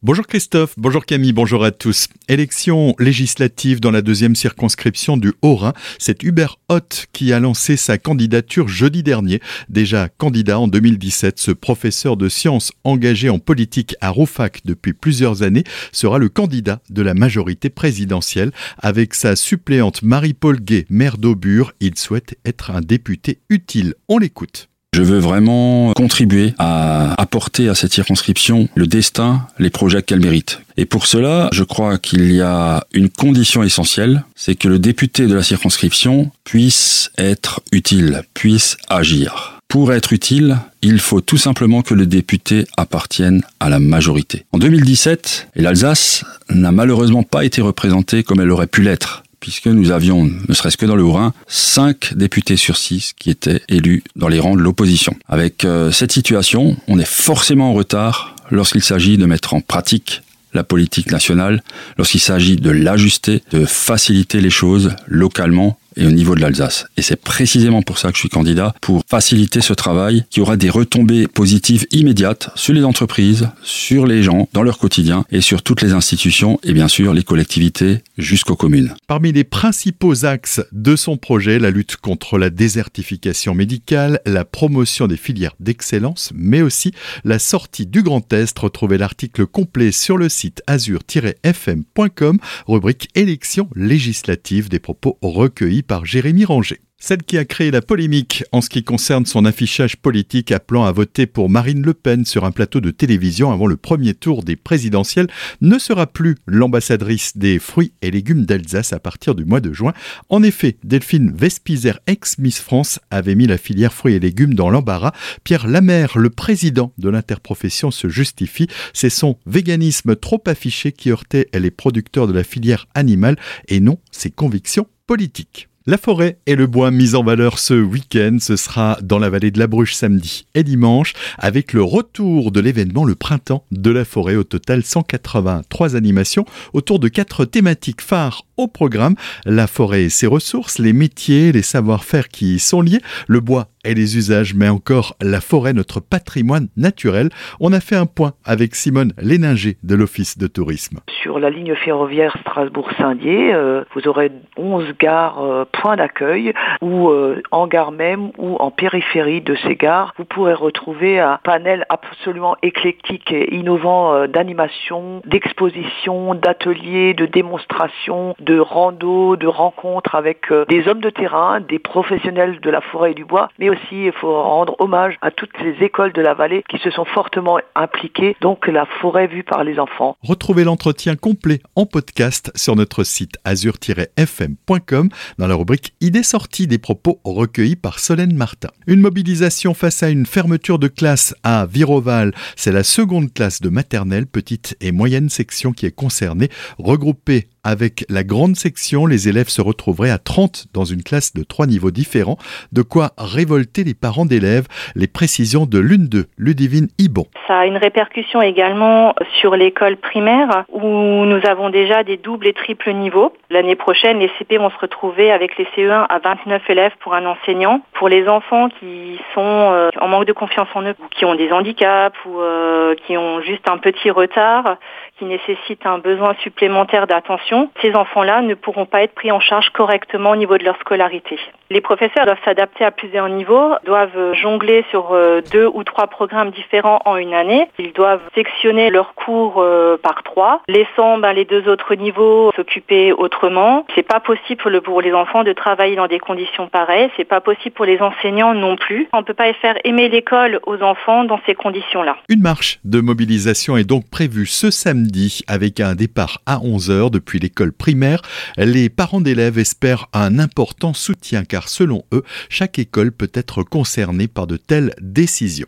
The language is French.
Bonjour Christophe, bonjour Camille, bonjour à tous. Élection législative dans la deuxième circonscription du Haut-Rhin. C'est Hubert Hott qui a lancé sa candidature jeudi dernier. Déjà candidat en 2017, ce professeur de sciences engagé en politique à Roufac depuis plusieurs années sera le candidat de la majorité présidentielle. Avec sa suppléante Marie-Paul Gay, maire d'Aubure, il souhaite être un député utile. On l'écoute. Je veux vraiment contribuer à apporter à cette circonscription le destin, les projets qu'elle mérite. Et pour cela, je crois qu'il y a une condition essentielle, c'est que le député de la circonscription puisse être utile, puisse agir. Pour être utile, il faut tout simplement que le député appartienne à la majorité. En 2017, l'Alsace n'a malheureusement pas été représentée comme elle aurait pu l'être puisque nous avions, ne serait-ce que dans le Haut-Rhin, 5 députés sur 6 qui étaient élus dans les rangs de l'opposition. Avec euh, cette situation, on est forcément en retard lorsqu'il s'agit de mettre en pratique la politique nationale, lorsqu'il s'agit de l'ajuster, de faciliter les choses localement et au niveau de l'Alsace. Et c'est précisément pour ça que je suis candidat, pour faciliter ce travail qui aura des retombées positives immédiates sur les entreprises, sur les gens, dans leur quotidien et sur toutes les institutions et bien sûr les collectivités jusqu'aux communes. Parmi les principaux axes de son projet, la lutte contre la désertification médicale, la promotion des filières d'excellence, mais aussi la sortie du Grand Est. Retrouvez l'article complet sur le site azur-fm.com, rubrique élections législatives des propos recueillis par Jérémy Ranger. Celle qui a créé la polémique en ce qui concerne son affichage politique appelant à voter pour Marine Le Pen sur un plateau de télévision avant le premier tour des présidentielles ne sera plus l'ambassadrice des fruits et légumes d'Alsace à partir du mois de juin. En effet, Delphine Vespizer, ex-Miss France, avait mis la filière fruits et légumes dans l'embarras. Pierre Lamère, le président de l'interprofession, se justifie. C'est son véganisme trop affiché qui heurtait les producteurs de la filière animale et non ses convictions politiques. La forêt et le bois mis en valeur ce week-end, ce sera dans la vallée de la Bruche samedi et dimanche, avec le retour de l'événement Le Printemps de la forêt. Au total, 183 animations autour de quatre thématiques phares au programme. La forêt et ses ressources, les métiers, les savoir-faire qui y sont liés, le bois et les usages, mais encore la forêt, notre patrimoine naturel. On a fait un point avec Simone Léninger de l'Office de tourisme. Sur la ligne ferroviaire Strasbourg-Saint-Dié, euh, vous aurez 11 gares euh, points d'accueil ou euh, en gare même ou en périphérie de ces gares, vous pourrez retrouver un panel absolument éclectique et innovant d'animation, d'exposition, d'ateliers, de démonstrations, de rando, de rencontres avec des hommes de terrain, des professionnels de la forêt et du bois, mais aussi il faut rendre hommage à toutes les écoles de la vallée qui se sont fortement impliquées, donc la forêt vue par les enfants. Retrouvez l'entretien complet en podcast sur notre site azur-fm.com dans la rubrique Idées sorties des propos recueillis par Solène Martin. Une mobilisation face à une fermeture de classe à Viroval. C'est la seconde classe de maternelle, petite et moyenne section qui est concernée. Regroupée avec la grande section, les élèves se retrouveraient à 30 dans une classe de trois niveaux différents, de quoi révolter les parents d'élèves. Les précisions de l'une d'eux, Ludivine Ibon. Ça a une répercussion également sur l'école primaire où nous avons déjà des doubles et triples niveaux. L'année prochaine, les CP vont se retrouver avec les CE1 à 29 élèves pour un enseignant. Pour les enfants qui sont euh, en manque de confiance en eux, ou qui ont des handicaps ou euh, qui ont juste un petit retard, qui nécessitent un besoin supplémentaire d'attention, ces ne pourront pas être pris en charge correctement au niveau de leur scolarité. Les professeurs doivent s'adapter à plusieurs niveaux, doivent jongler sur euh, deux ou trois programmes différents en une année. Ils doivent sectionner leurs cours euh, par trois, laissant ben, les deux autres niveaux s'occuper autrement. C'est pas possible pour les enfants de travailler dans des conditions pareilles. C'est pas possible pour les enseignants non plus. On peut pas faire aimer l'école aux enfants dans ces conditions-là. Une marche de mobilisation est donc prévue ce samedi avec un départ à 11h depuis l'école primaire. Les parents d'élèves espèrent un important soutien car selon eux, chaque école peut être concernée par de telles décisions.